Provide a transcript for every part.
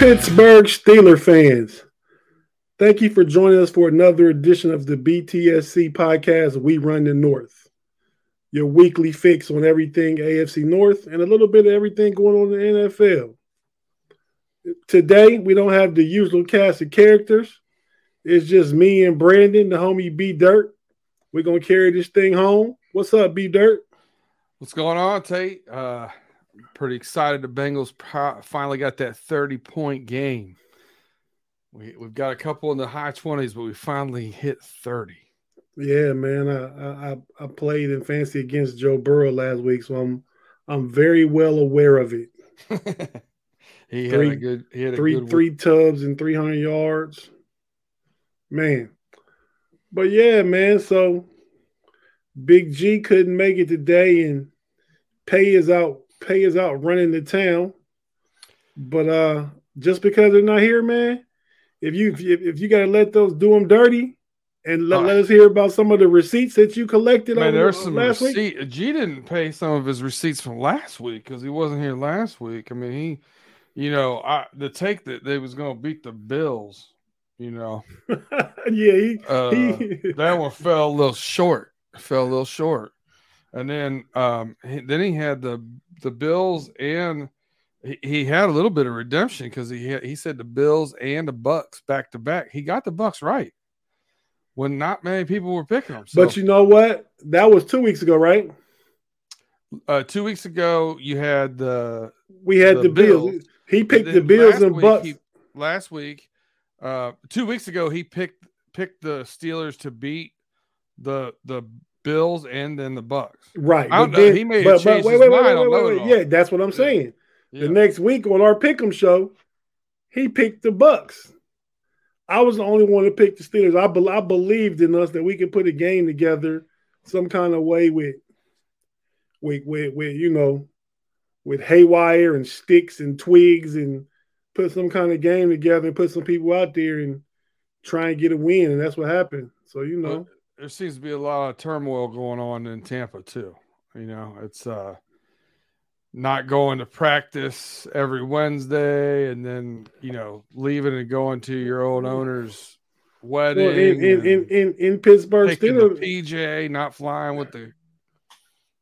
Pittsburgh Steeler fans, thank you for joining us for another edition of the BTSC podcast, We Run the North. Your weekly fix on everything AFC North and a little bit of everything going on in the NFL. Today, we don't have the usual cast of characters. It's just me and Brandon, the homie B Dirt. We're going to carry this thing home. What's up, B Dirt? What's going on, Tate? Uh, pretty excited the Bengals finally got that 30 point game. We, we've got a couple in the high 20s, but we finally hit 30. Yeah, man. I, I I played in fancy against Joe Burrow last week, so I'm I'm very well aware of it. he three, had a good he had three good three tubs and 300 yards. Man. But yeah, man, so Big G couldn't make it today and pay is out pay is out running the town. But uh just because they're not here, man, if you if, if you gotta let those do them dirty and let, let us hear about some of the receipts that you collected man, there's some last receipt. week. G didn't pay some of his receipts from last week because he wasn't here last week. I mean, he, you know, I the take that they was gonna beat the Bills. You know, yeah, he, uh, he that one fell a little short. Fell a little short, and then um, he, then he had the the Bills and he, he had a little bit of redemption because he he said the Bills and the Bucks back to back. He got the Bucks right when not many people were picking them. So, but you know what? That was two weeks ago, right? uh, two weeks ago, you had the We had The the, Bills. Bills. He picked the Bills and week, Bucks. he- last week, uh, two weeks ago, he picked picked the Steelers to beat the the Bills and then the Bucks. right. I don't but know. He may but- have but wait, his wait, wait, mind wait, on wait, wait. Yeah, that's what I'm Yeah. saying. Yeah. The next week on our Pick'em show, he picked the Bucks. I was the only one to pick the Steelers. I, be, I believed in us that we could put a game together some kind of way with, with, with, with you know, with haywire and sticks and twigs and put some kind of game together and put some people out there and try and get a win. And that's what happened. So you know, there seems to be a lot of turmoil going on in Tampa too. You know, it's uh not going to practice every Wednesday and then, you know, leaving and going to your old owner's wedding. well, in, in, in, in, in Pittsburgh Steelers, PJ, not flying with the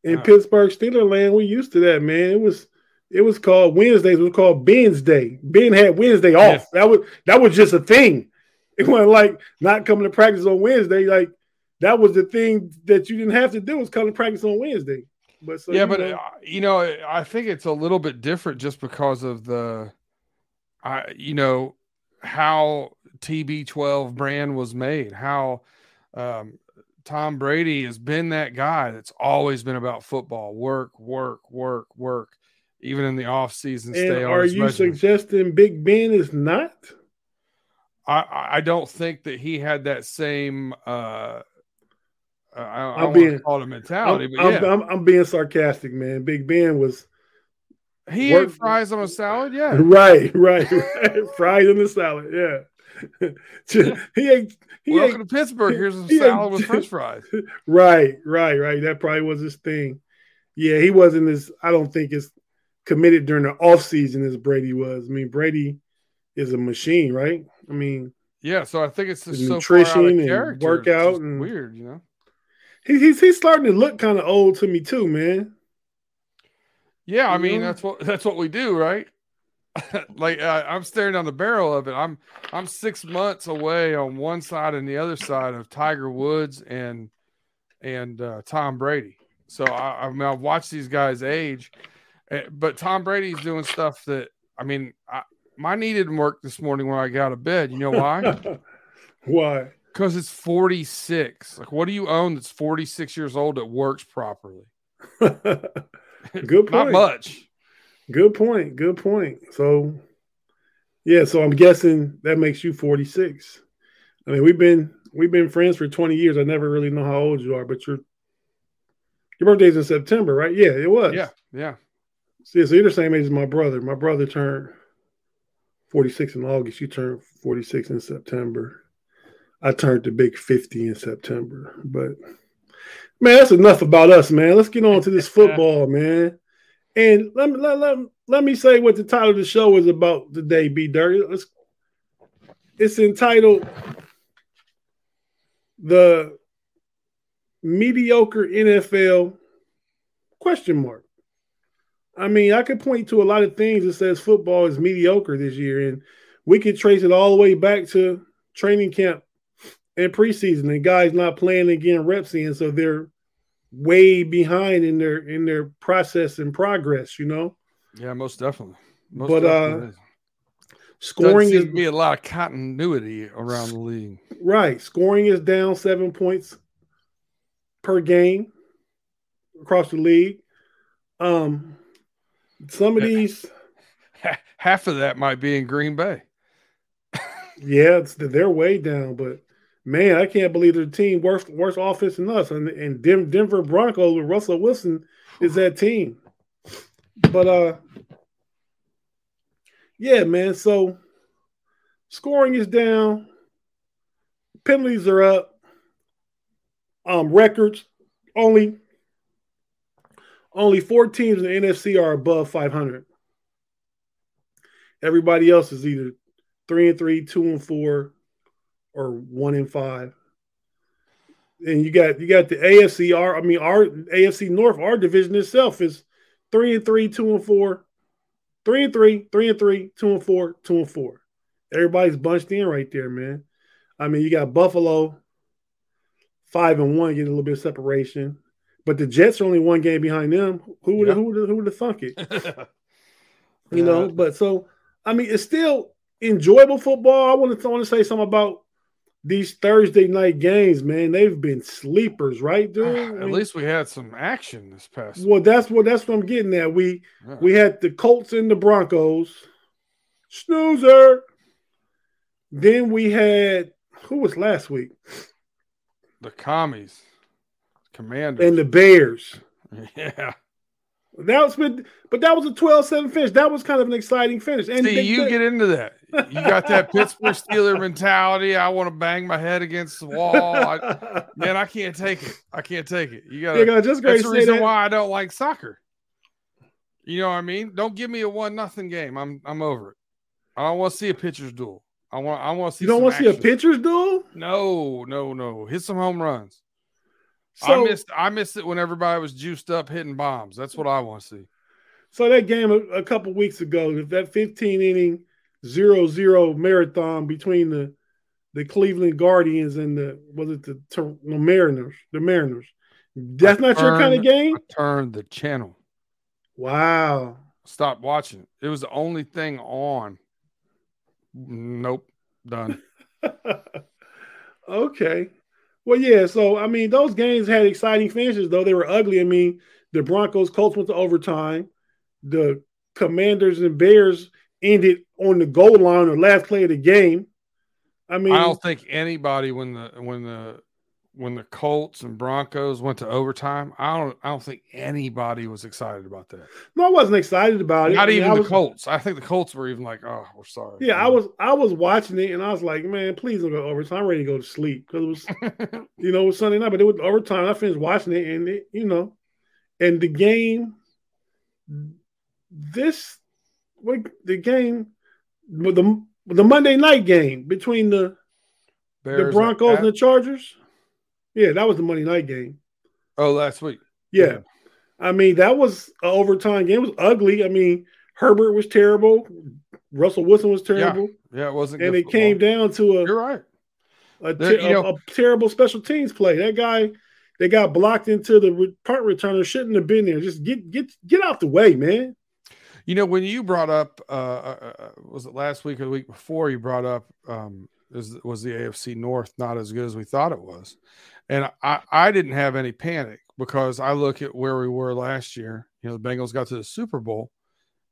in Uh, Pittsburgh Steeler land, we used to that, man. It was it was called Wednesdays, it was called Ben's Day. Ben had Wednesday off. That was that was just a thing. It wasn't like not coming to practice on Wednesday. Like that was the thing that you didn't have to do was come to practice on Wednesday. But so yeah, you but know, uh, you know, I think it's a little bit different just because of the, I you know, how TB12 brand was made. How um, Tom Brady has been that guy that's always been about football, work, work, work, work. Even in the off season, and stay are you suggesting Big Ben is not? I I don't think that he had that same. uh I, I I'm don't being- call it I'm, mentality, but I'm, yeah, I'm, I'm being sarcastic, man. Big Ben was he work- ate fries on a salad. Yeah, right, right, right. fried in the salad. Yeah, he ate. He ate Welcome to Pittsburgh. Here's he salad ate- with French fries. Right, right, right. That probably was his thing. Yeah, he wasn't as I don't think as committed during the off season as Brady was. I mean, Brady is a machine, right? I mean, Yeah, so I think it's just The so nutrition and workout and- weird, you know. He, he's he's starting to look kind of old to me too, man. Yeah, I You mean know? that's what that's what we do, right? like uh, I'm staring down the barrel of it. I'm I'm six months away on one side and the other side of Tiger Woods and and uh, Tom Brady. So I, I mean I've watched these guys age, eh, but Tom Brady's doing stuff that I mean I, my knee didn't work this morning when I got out of bed. You know why? Why? Because it's 46. Like, what do you own that's 46 years old that works properly? Good point. Not much. Good point. Good point. So, yeah. So I'm guessing that makes you 46. I mean, we've been we've been friends for 20 years. I never really know how old you are, but your your birthday's in September, right? Yeah, it was. Yeah, yeah. See, so you're the same age as my brother. My brother turned 46 in August. You turned 46 in September. I turned the big 50 in September. But man, that's enough about us, man. Let's get on to this football, man. And let me let, let, let me say what the title of the show is about today, B Dirty. Let's, it's entitled The Mediocre NFL question mark. I mean, I could point to a lot of things that says football is mediocre this year, and we could trace it all the way back to training camp and preseason, and guys not playing and getting reps in, so they're way behind in their in their process and progress. You know. Yeah, most definitely. Most but definitely uh, scoring is be a lot of continuity around the league. right. Scoring is down seven points per game across the league. Um, some of these, Half of that might be in Green Bay. yeah, it's, they're way down. But man, I can't believe the team worse worse offense than us. And, and Denver Broncos with Russell Wilson is that team. But uh, yeah, man. So scoring is down, penalties are up. Um, records only only four teams in the NFC are above 500. Everybody else is either three and three, two and four, or one and five. And you got you got the AFC. Our I mean our AFC North. Our division itself is three and three, two and four, three and three, three and three, two and four, two and four. Everybody's bunched in right there, man. I mean, you got Buffalo five and one, getting a little bit of separation. But the Jets are only one game behind them. Who would Yeah. who would who would have thunk it? You know, but so I mean, it's still enjoyable football. I want to I want to say something about these Thursday night games, man. They've been sleepers, right, dude? Ah, I At mean, least we had some action this past. well, that's what that's what I'm getting at. We Yeah. we had the Colts and the Broncos, snoozer. Then we had who was last week, the commies, commanders. and the Bears. yeah. That was been, but that was a 12-7 finish. That was kind of an exciting finish. And See, they- you they- get into that. You got that Pittsburgh Steeler mentality. I want to bang my head against the wall. I, man, I can't take it. I can't take it. You got Yeah, to great That's the reason that. why I don't like soccer. You know what I mean? Don't give me a one nothing game. I'm I'm over it. I don't want to see a pitcher's duel. I want I want to see. You don't want to see a pitcher's duel? No, no, no. Hit some home runs. So, I missed I missed it when everybody was juiced up hitting bombs. That's what I want to see. so that game a, a couple weeks ago, that 15 inning 0-0 marathon between the the Cleveland Guardians and the was it the no, Mariners? The Mariners. That's not your kind of game? I turned the channel. Wow. Stop watching it. It was the only thing on. Nope. Done. okay. Well, yeah. So I mean, those games had exciting finishes, though they were ugly. I mean, the Broncos Colts went to overtime. The Commanders and Bears ended on the goal line, the last play of the game. I mean, I don't think anybody when the when the when the Colts and Broncos went to overtime, I don't I don't think anybody was excited about that. no, I wasn't excited about it. Not I mean, even I the Colts. I think the Colts were even like, "Oh, we're sorry." Yeah, I was I was watching it and I was like, man, please don't go overtime. I'm ready to go to sleep because it was you know it was Sunday night, but it was overtime. I finished watching it and it, you know, and the game, this what the game, the the Monday night game between the the Broncos at- and the Chargers. Yeah, that was the Monday night game. oh, last week. Yeah. I mean, that was an overtime game. It was ugly. I mean, Herbert was terrible. Russell Wilson was terrible. Yeah, it wasn't. and it came down to a, You're right. a, There- you a, a terrible special teams play. That guy, they got blocked into the re- punt returner. Shouldn't have been there. Just get get get out the way, man. You know, when you brought up, uh, uh, uh, was it last week or the week before? You brought up um, is was the AFC North not as good as we thought it was, and I I didn't have any panic because I look at where we were last year. You know, the Bengals got to the Super Bowl,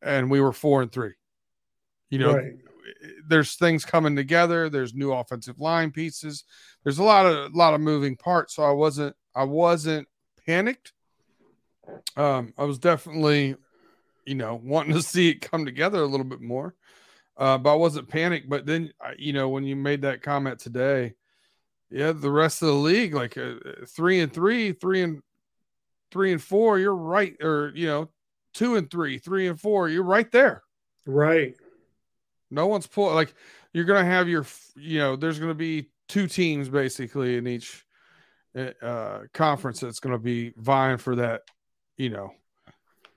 and we were four and three. You know, right. there's things coming together. There's new offensive line pieces. There's a lot of a lot of moving parts. So I wasn't I wasn't panicked. Um, I was definitely, you know, wanting to see it come together a little bit more. Uh, but I wasn't panicked. But then, you know, when you made that comment today, yeah, the rest of the league, like uh, three and three, three and three and four, you're right, or you know, two and three, three and four. You're right there. Right. No one's pull like you're gonna have your you know there's gonna be two teams basically in each uh, conference that's gonna be vying for that you know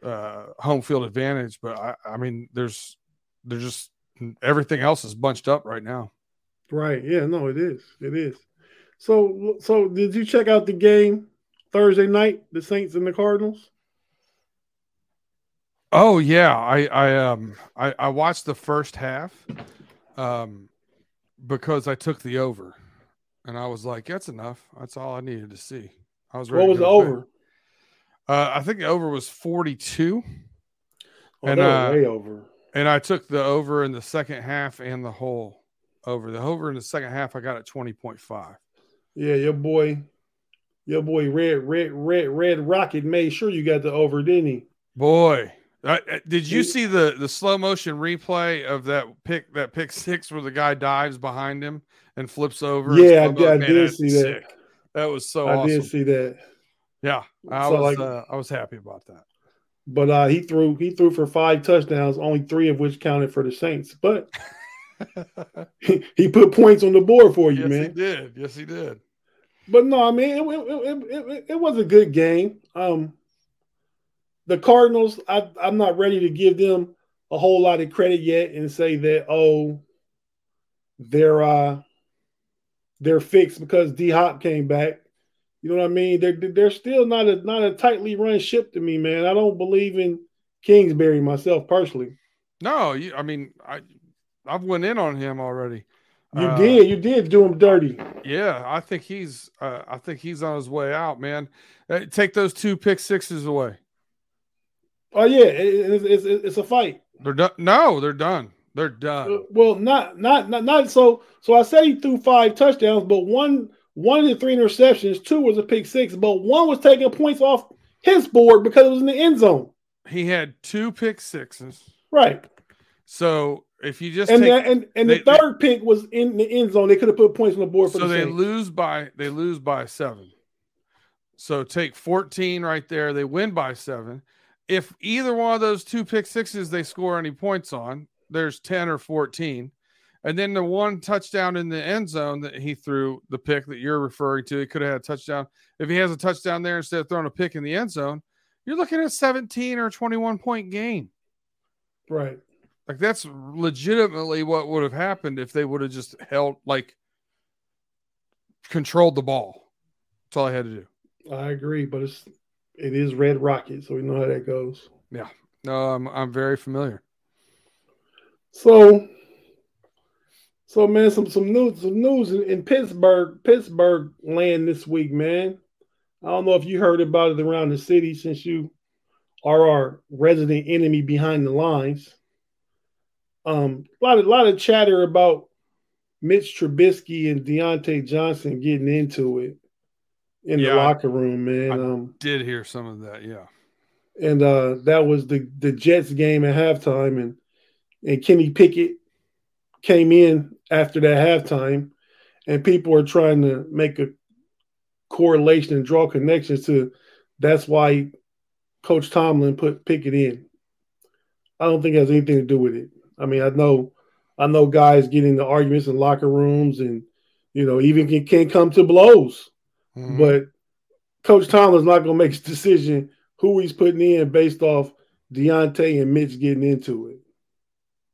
uh, home field advantage. But I, I mean, there's there's just everything else is bunched up right now. Right. Yeah. No, it is. It is. So so did you check out the game Thursday night, the Saints and the Cardinals? Oh yeah, I I um I, I watched the first half, um, because I took the over, and I was like, that's enough. That's all I needed to see. I was ready. What was the over? Uh, I think the over was forty two. Oh, and uh, way over. And I took the over in the second half and the whole over. The over in the second half, I got at twenty point five. Yeah, your boy, your boy, Red Red Red Red Rocket made sure you got the over, didn't he? Boy, uh, did you see the the slow motion replay of that pick that pick six where the guy dives behind him and flips over? Yeah, I, I, did see that. That was so. I awesome. did see that. Yeah, I so was like, uh, I was happy about that. But uh, he threw he threw for five touchdowns, only three of which counted for the Saints. But he, he put points on the board for you, yes, man. He did. Yes, he did. But no, I mean it, it, it, it, was a good game. Um, the Cardinals, I, I'm not ready to give them a whole lot of credit yet and say that oh, they're uh they're fixed because D Hop came back. You know what I mean? They're they're still not a not a tightly run ship to me, man. I don't believe in Kingsbury myself personally. No, you, I mean I I've went in on him already. You uh, did, you did do him dirty. Yeah, I think he's uh, I think he's on his way out, man. Uh, take those two pick sixes away. Oh yeah, it, it's, it's, it's a fight. They're done. No, they're done. They're done. Uh, well, not not not not so. So I said he threw five touchdowns, but one one of the three interceptions, two was a pick six, but one was taking points off his board because it was in the end zone. He had two pick sixes. Right. So if you just and take, the, and, and they, the third they, pick was in the end zone, they could have put points on the board for so the they lose by they lose by seven. So take 14 right there. They win by seven if either one of those two pick sixes they score any points on, there's 10 or 14. And then the one touchdown in the end zone that he threw, the pick that you're referring to, he could have had a touchdown. If he has a touchdown there instead of throwing a pick in the end zone, you're looking at 17 or 21 point game. Right. Like that's legitimately what would have happened if they would have just held, like, controlled the ball. That's all I had to do. I agree, but it's it is Red Rocket, so we know how that goes. Yeah, no, I'm I'm very familiar. So, so man, some some news some news in, in Pittsburgh Pittsburgh land this week, man. I don't know if you heard about it around the city since you are our resident enemy behind the lines. Um, a lot of lot of chatter about Mitch Trubisky and Diontae Johnson getting into it in yeah, the locker room, man. I um, did hear some of that, yeah. And uh, that was the the Jets game at halftime, and and Kenny Pickett came in after that halftime, and people are trying to make a correlation and draw connections to that's why Coach Tomlin put Pickett in. I don't think it has anything to do with it. I mean, I know, I know guys getting the arguments in locker rooms, and you know, even can, can come to blows. Mm-hmm. But Coach Tomlin's not going to make a decision who he's putting in based off Diontae and Mitch getting into it.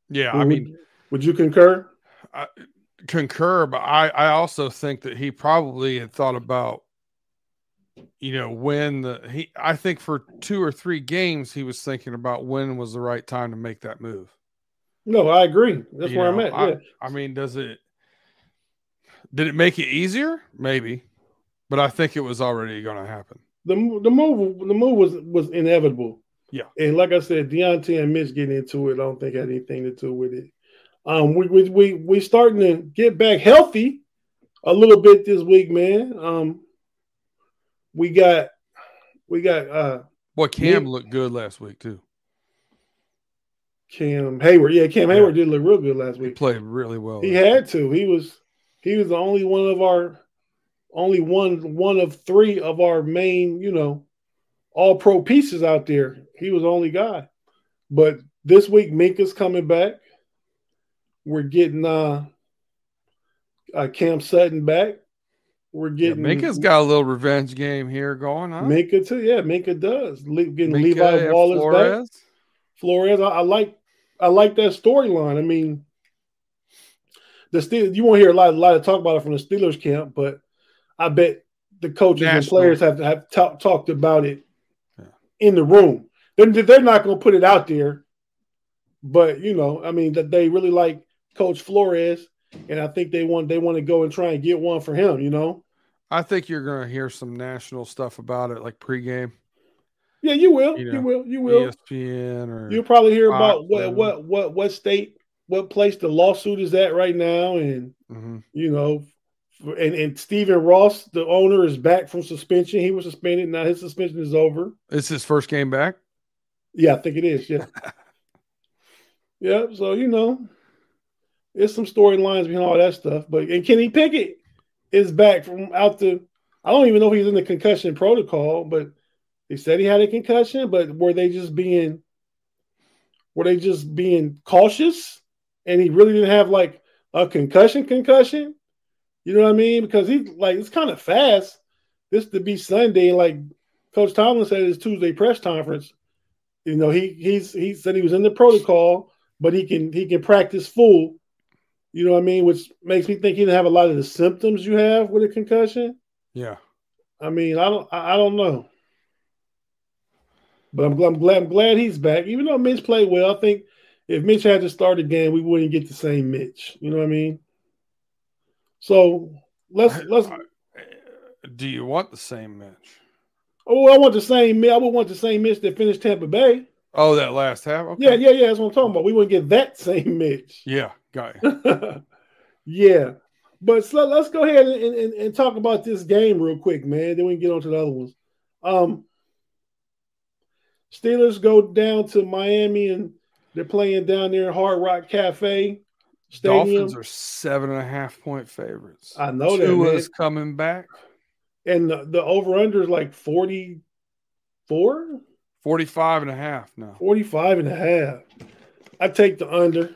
Yeah, I mean, would you concur? I concur, but I I also think that he probably had thought about, you know, when the he. I think for two or three games he was thinking about when was the right time to make that move. No, I agree. That's you where know, I'm at. Yeah. I, I mean, does it? Did it make it easier? Maybe. But I think it was already going to happen. The the move the move was was inevitable. Yeah, and like I said, Diontae and Mitch getting into it, I don't think had anything to do with it. Um, we we we we starting to get back healthy a little bit this week, man. Um, we got we got uh, boy Cam Nick, looked good last week too. Cam Hayward, yeah, Cam yeah. Hayward did look real good last week. He played really well. He had to. He was he was the only one of our only one one of three of our main, you know, all pro pieces out there. He was the only guy. But this week, Minkah's coming back. We're getting uh, uh Cam Sutton back. We're getting yeah, Minkah's got a little revenge game here going on. Minkah, too, yeah, Minkah does. Le- getting Minkah Levi Wallace Flores. back. Flores, I, I, like, I like that storyline. I mean, the Steelers, you won't hear a lot, a lot of talk about it from the Steelers camp, but I bet the coaches National. and players have have talked about it yeah. in the room. They're, they're not going to put it out there, but you know, I mean, that they really like Coach Flores, and I think they want they want to go and try and get one for him. You know, I think you're going to hear some national stuff about it, like pregame. Yeah, you will. You, know, you will. You will. ESPN or you'll probably hear about what what what what state, what place the lawsuit is at right now, and mm-hmm. you know, and and Stephen Ross, the owner, is back from suspension. He was suspended. Now his suspension is over. It's his first game back. Yeah, I think it is. Yeah. yeah. So you know, there's some storylines behind all that stuff. But and Kenny Pickett is back from out the. I don't even know if he's in the concussion protocol, but they said he had a concussion. But were they just being? Were they just being cautious? And he really didn't have like a concussion concussion you know what I mean? Because he like it's kind of fast. This to be Sunday, like Coach Tomlin said his Tuesday press conference. You know, he he's he said he was in the protocol, but he can he can practice full. You know what I mean? Which makes me think he didn't have a lot of the symptoms you have with a concussion. Yeah. I mean, I don't I, don't know. But I'm, I'm glad I'm glad he's back. Even though Mitch played well, I think if Mitch had to start again, we wouldn't get the same Mitch. You know what I mean? So let's let's. Do you want the same Mitch? Oh, I want the same. Mitch. I would want the same Mitch that finished Tampa Bay. Oh, that last half. Okay. Yeah, yeah, yeah. That's what I'm talking about. We wouldn't get that same Mitch. Yeah, you. yeah, but so let's go ahead and, and, and, talk about this game real quick, man. Then we can get on to the other ones. Um, Steelers go down to Miami and they're playing down there in Hard Rock Cafe. Stadium. Dolphins are seven and a half point favorites. I know that. Tua's coming back. And the, the over under is like 44? 45 and a half now. 45 and a half. I take the under.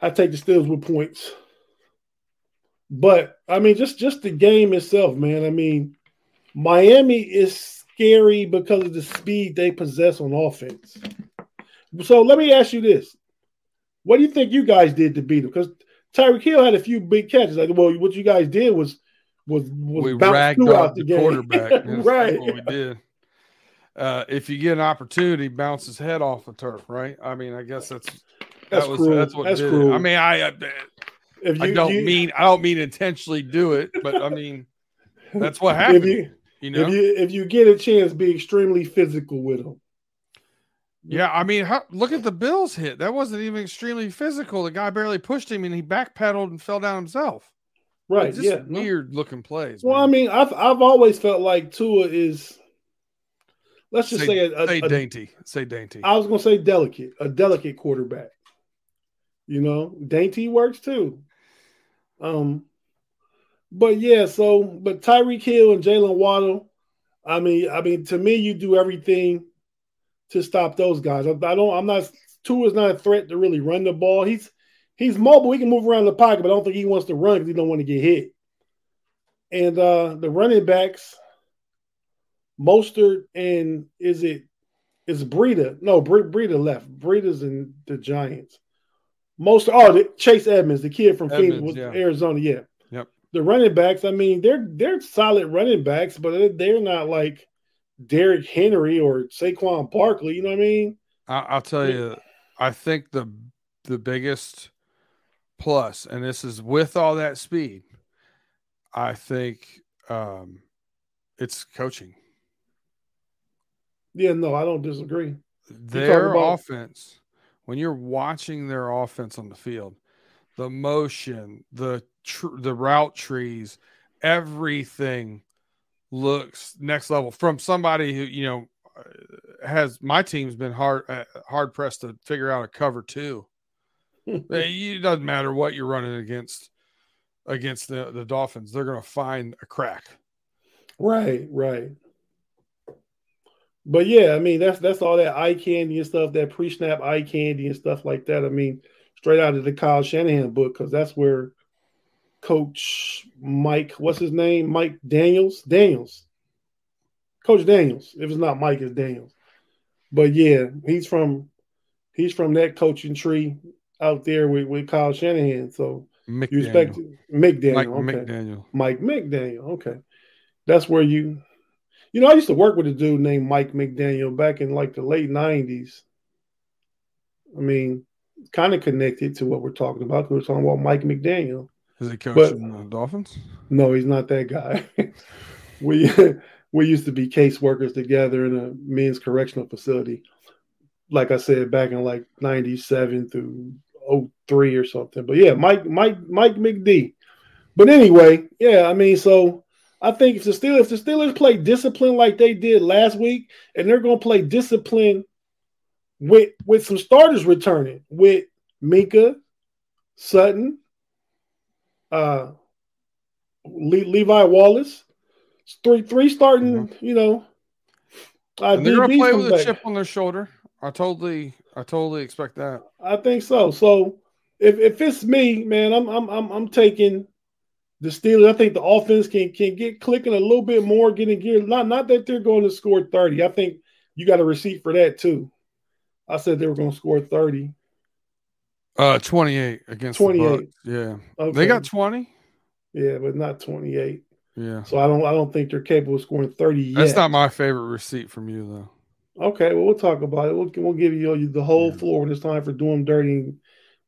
I take the Steelers with points. But I mean, just just the game itself, man. I mean, Miami is scary because of the speed they possess on offense. So let me ask you this: what do you think you guys did to beat them? Because Tyreek Hill had a few big catches. Like, well, what you guys did was was was we ragged off the, the quarterback. right, what we did. Uh, if you get an opportunity, bounce his head off the turf. Right. I mean, I guess that's that's that was cruel. that's what that's cruel. It. I mean, I. I, you, I don't you, mean I don't mean intentionally do it, but I mean that's what happened. If you, you know, if you if you get a chance, be extremely physical with him. Yeah, I mean, how, look at the Bills hit. That wasn't even extremely physical. The guy barely pushed him, and he backpedaled and fell down himself. Right. Just yeah. Weird looking plays. Well, man. I mean, I've I've always felt like Tua is. Let's just say, say a, a, say dainty. Say dainty. I was gonna say delicate, a delicate quarterback. You know, dainty works too. Um, but yeah, so but Tyreek Hill and Jalen Waddle. I mean, I mean, to me, you do everything to stop those guys. I, I don't. I'm not. Tua is not a threat to really run the ball. He's he's mobile. He can move around the pocket, but I don't think he wants to run because he don't want to get hit. And uh the running backs, Mostert and is it is Breida? No, Breida left. Breida's in the Giants. Most oh the, Chase Edmonds, the kid from Edmonds, Phoenix, yeah. Arizona. Yeah. Yep. The running backs. I mean, they're they're solid running backs, but they're not like Derrick Henry or Saquon Barkley. You know what I mean? I, will tell you, I think the the biggest plus, and this is with all that speed, I think um, it's coaching. Yeah, no, I don't disagree. Their about- offense, when you're watching their offense on the field, the motion, the tr- the route trees, everything looks next level from somebody who you know has my team's been hard uh, hard pressed to figure out a cover two. it doesn't matter what you're running against against the the Dolphins; they're going to find a crack. Right, right. But yeah, I mean that's that's all that eye candy and stuff, that pre-snap eye candy and stuff like that. I mean, straight out of the Kyle Shanahan book, because that's where Coach Mike, what's his name? Mike Daniels? Daniels. Coach Daniels. If it's not Mike, it's Daniels. But yeah, he's from he's from that coaching tree out there with, with Kyle Shanahan. So you expect McDaniel. Mike okay. McDaniel. Mike McDaniel. Okay. That's where you you know, I used to work with a dude named Mike McDaniel back in like the late nineties. I mean, kind of connected to what we're talking about. We're talking about Mike McDaniel. Is he coaching the Dolphins? No, he's not that guy. we we used to be caseworkers together in a men's correctional facility. Like I said, back in like 97 through 03 or something. But yeah, Mike, Mike, Mike McD. But anyway, yeah, I mean, so I think if the Steelers, if the Steelers play discipline like they did last week, and they're gonna play discipline with with some starters returning with Minkah, Sutton, uh Le- Levi Wallace, three three starting, you know. Uh, they're gonna play come with a chip on their shoulder. I totally, I totally expect that. I think so. So if if it's me, man, I'm I'm I'm I'm taking the Steelers. I think the offense can can get clicking a little bit more, getting geared. Not not that they're going to score 30. I think you got a receipt for that too. I said they were going to score 30. Uh, twenty-eight against 28. The Yeah, Okay. they got twenty. yeah, but not 28. Yeah, So I don't I don't think they're capable of scoring 30 yet. that's not my favorite receipt from you though. Okay, well we'll talk about it. We'll we'll give you the whole Yeah. floor when it's time for doing dirty and,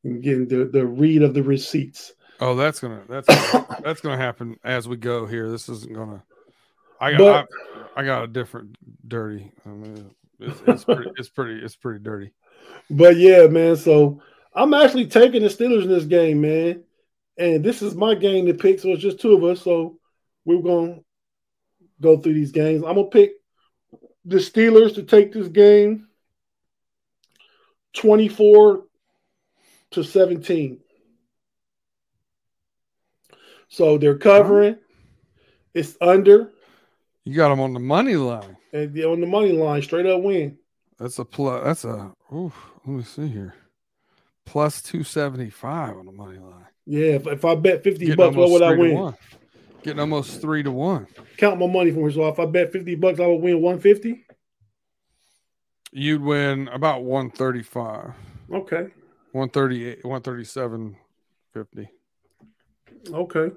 and getting the the read of the receipts. Oh, that's gonna that's gonna, that's gonna happen as we go here. This isn't gonna. I got But- I, I got a different dirty. I mean, it's, it's pretty it's pretty it's pretty dirty. But yeah, man. So I'm actually taking the Steelers in this game, man. And this is my game to pick. So it's just two of us. So we're gonna go through these games. I'm gonna pick the Steelers to take this game 24 to 17. So they're covering. It's under You got them on the money line. and they're on the money line, straight up win. That's a plus. That's a. Ooh, let me see here. Plus two seventy five on the money line. Yeah, if, if I bet 50 Getting bucks, what would I win? one. Getting almost three to one. Count my money for me. So if I bet 50 bucks, I would win 150. You'd win about one thirty five, Okay. one thirty eight, one thirty seven fifty. Okay.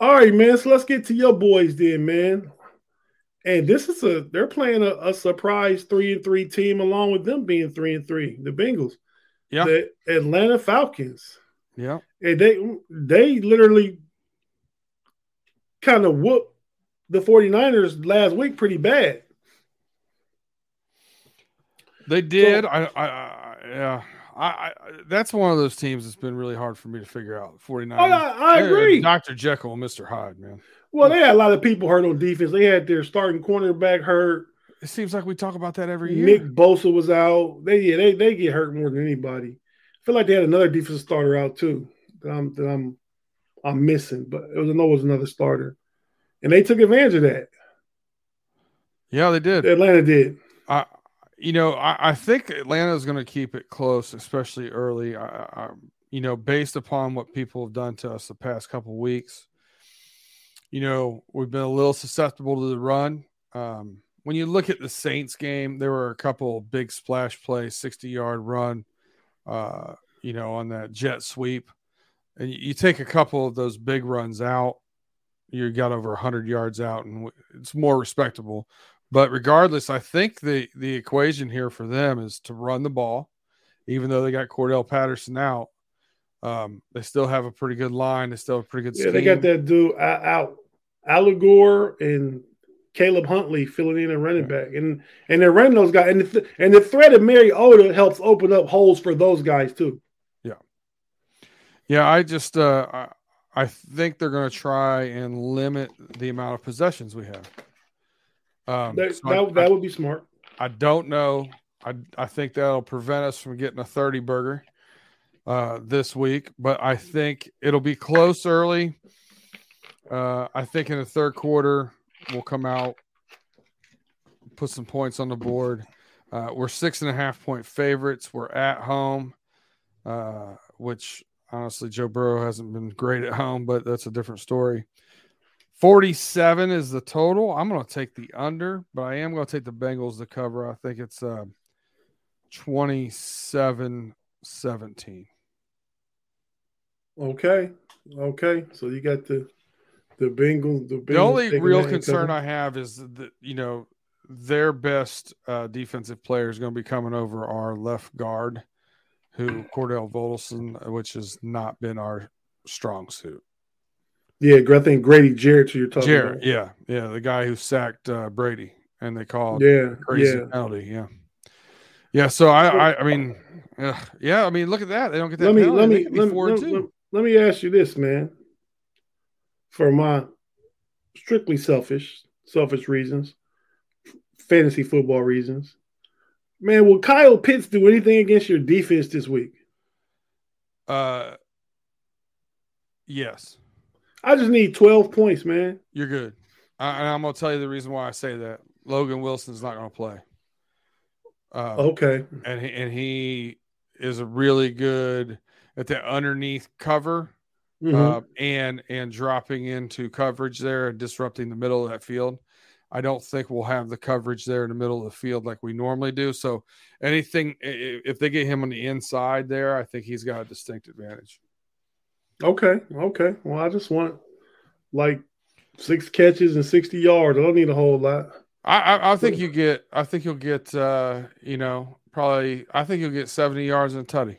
All right, man. So let's get to your boys then, man. And this is a they're playing a, a surprise three and three team along with them being three and three. The Bengals. Yeah. The Atlanta Falcons. Yeah. And they they literally kind of whooped the 49ers last week pretty bad. They did. I, I, I, yeah. I, I, that's one of those teams that's been really hard for me to figure out. 49. Oh, I, I agree. Dr. Jekyll and Mr. Hyde, man. Well, they had a lot of people hurt on defense. They had their starting cornerback hurt. It seems like we talk about that every year. Nick Bosa was out. They yeah, they they get hurt more than anybody. I feel like they had another defensive starter out too that I'm that I'm I'm missing, but it was I know it was another starter, and they took advantage of that. Yeah, they did. Atlanta did. I, you know, I, I think Atlanta is going to keep it close, especially early. I, I, you know, based upon what people have done to us the past couple weeks, you know, we've been a little susceptible to the run. Um, when you look at the Saints game, there were a couple big splash plays, 60 yard run, uh, you know, on that jet sweep. And you, you take a couple of those big runs out, you got over 100 yards out, and it's more respectable. But regardless, I think the the equation here for them is to run the ball, even though they got Cordarrelle Patterson out. Um, they still have a pretty good line. They still have a pretty good Yeah, scheme. they got that dude uh, out, Allgeier and Caleb Huntley filling in and running back, and and they're running those guys, and the, th- and the threat of Mariota helps open up holes for those guys too. Yeah, yeah, I just uh, I, I think they're going to try and limit the amount of possessions we have. Um, That, so I- that, that would be smart. I don't know. I I think that'll prevent us from getting a 30 burger uh, this week, but I think it'll be close early. Uh, I think in the third quarter we'll come out put some points on the board. Uh, we're six and a half point favorites. We're at home, uh, which honestly, Joe Burrow hasn't been great at home, but that's a different story. 47 is the total. I'm going to take the under, but I am going to take the Bengals to cover. I think it's uh, 27 17. Okay. Okay. So you got the the Bengals. The, Bengals the only real concern I have is that, you know, their best uh, defensive player is going to be coming over our left guard, who Cordell Volson, which has not been our strong suit. Yeah, I think Grady Jarrett, you're talking Jarrett, about. yeah, yeah, the guy who sacked uh, Brady, and they called yeah, crazy yeah. penalty, yeah, yeah. So I, I, I mean, uh, yeah, I mean, look at that. They don't get that. Let me penalty. let me let, four let, let, let me ask you this, man. For my strictly selfish, selfish reasons, fantasy football reasons, man, will Kyle Pitts do anything against your defense this week? Uh, yes, I just need 12 points, man. you're good. I, and I'm gonna tell you the reason why I say that. Logan Wilson's not gonna play. Uh, Okay. and he, and he is a really good at the underneath cover Mhm. uh, and and dropping into coverage there and disrupting the middle of that field. I don't think we'll have the coverage there in the middle of the field like we normally do. So anything if they get him on the inside there, I think he's got a distinct advantage. Okay. Okay. Well, I just want like six catches and 60 yards. I don't need a whole lot. I, I, I think you get I think you'll get uh, you know probably I think you'll get seventy yards and a tutty.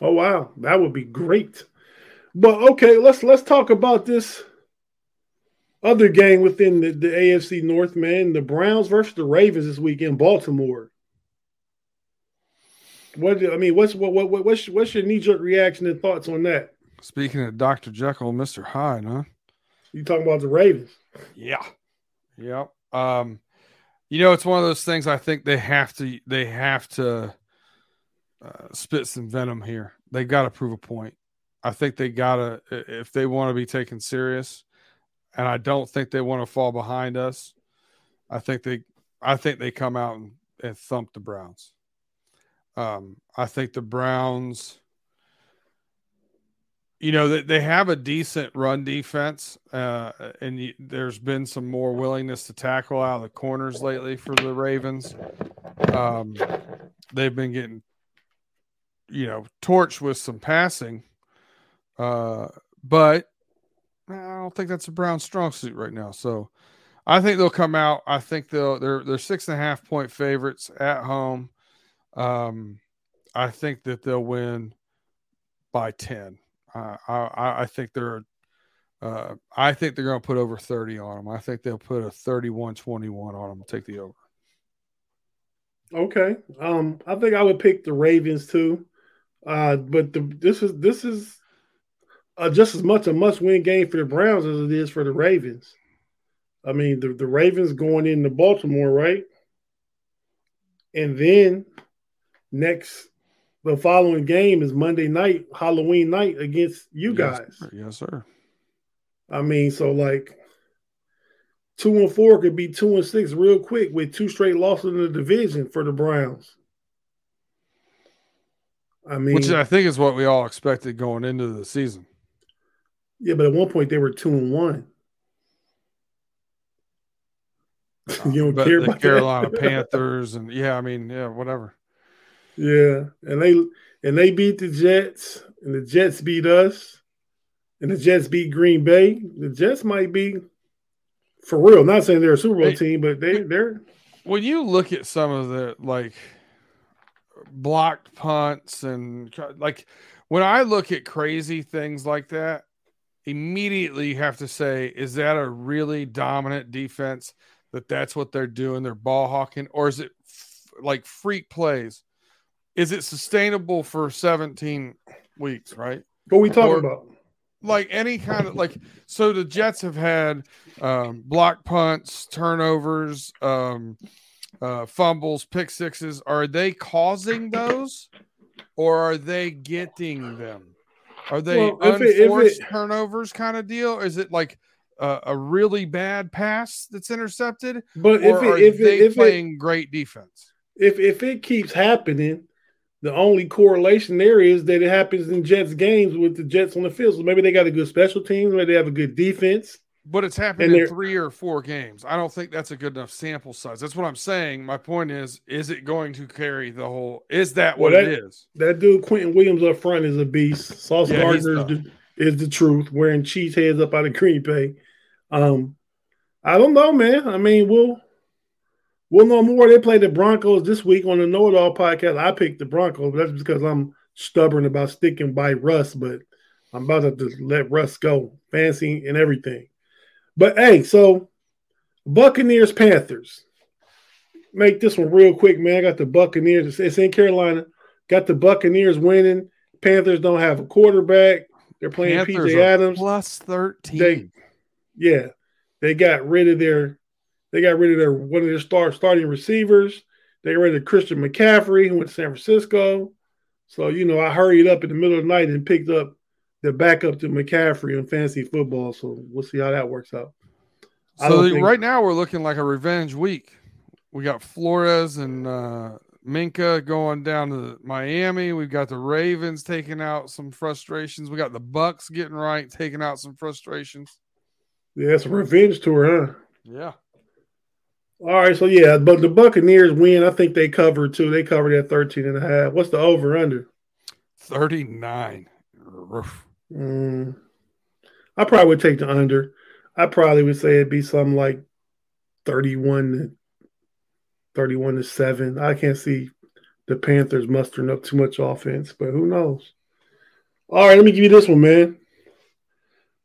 Oh wow, that would be great. But okay, let's let's talk about this other game within the, the AFC North, man. The Browns versus the Ravens this week in Baltimore. What I mean, what's what what what- what's what's your knee jerk reaction and thoughts on that? Speaking of Dr. Jekyll Mr. Hyde, huh? You talking about the Ravens? Yeah. Yep. Um, you know, it's one of those things I think they have to they have to uh, spit some venom here. They got to prove a point. I think they got to if they want to be taken serious, and I don't think they want to fall behind us. I think they I think they come out and, and thump the Browns. Um, I think the Browns you know they, they have a decent run defense uh, and you, there's been some more willingness to tackle out of the corners lately for the ravens. Um, they've been getting you know torched with some passing uh, but i don't think that's a brown strong suit right now. So i think they'll come out. I think they'll they're they're six and a half point favorites at home. Um, i think that they'll win by 10 I, I think they're uh, I think they're going to put over 30 on them. I think they'll put a 31 21 on them. Take the over. Okay. Um, I think I would pick the Ravens too. Uh, but the, this is this is uh, just as much a must win game for the Browns as it is for the Ravens. I mean, the, the Ravens going into Baltimore, right? And then next, the following game is Monday night, Halloween night against you Yes, guys. sir. Yes, sir. I mean, so like two and four could be two and six real quick with two straight losses in the division for the Browns. I mean, Which I think is what we all expected going into the season. yeah, but at one point they were two and one. Uh, you don't care the about Carolina? Panthers and yeah, I mean, yeah, whatever. Yeah, and they and they beat the Jets, and the Jets beat us, and the Jets beat Green Bay. The Jets might be for real. Not saying they're a Super Bowl Hey, team, but they they're When you look at some of the like blocked punts and like when I look at crazy things like that, immediately you have to say, is that a really dominant defense that that's what they're doing? They're ball hawking, or is it f- like freak plays? Is it sustainable for 17 weeks, right? what we talking Or- about. like any kind of like so the jets have had um block punts turnovers um uh fumbles pick sixes are they causing those or are they getting them are they Well, if it- it- turnovers kind of deal is it like a, a really bad pass that's intercepted, But if it, if they it, if playing great defense? if if it keeps happening, the only correlation there is that it happens in Jets games with the Jets on the field. So maybe they got a good special teams, maybe they have a good defense. But it's happened in three or four games. I don't think that's a good enough sample size. That's what I'm saying. My point is, is it going to carry the whole? Is that Well, what that- it is? That dude Quinnen Williams up front is a beast. Sauce Yeah, Gardner is the, is the truth, wearing cheese heads up out of Green Bay. Um, I don't know, man. I mean, we'll we'll know more. They play the Broncos this week on the Know It All podcast. I picked the Broncos, but that's because I'm stubborn about sticking by Russ. But I'm about to just let Russ go, fancy and everything. But hey, so Buccaneers Panthers. Make this one real quick, man. I got the Buccaneers. It's in Carolina. Got the Buccaneers winning. Panthers don't have a quarterback. They're playing Panthers PJ Adams. plus thirteen. They- Yeah, they got rid of their they got rid of their one of their start starting receivers. They got rid of Christian McCaffrey, who went to San Francisco. So you know, I hurried up in the middle of the night and picked up the backup to McCaffrey in fantasy football. So we'll see how that works out. So think- right now we're looking like a revenge week. We got Flores and uh, Minkah going down to Miami. We've got the Ravens taking out some frustrations. We got the Bucks getting right, taking out some frustrations. Yeah, it's a revenge tour, huh? Yeah. All right, so yeah, but the Buccaneers win. I think they covered too. They covered at 13 and a half. What's the over under? 39. Roof. Mm, I probably would take the under. I probably would say it'd be something like 31 to 31 to 7. I can't see the Panthers mustering up too much offense, but who knows? All right, let me give you this one, man.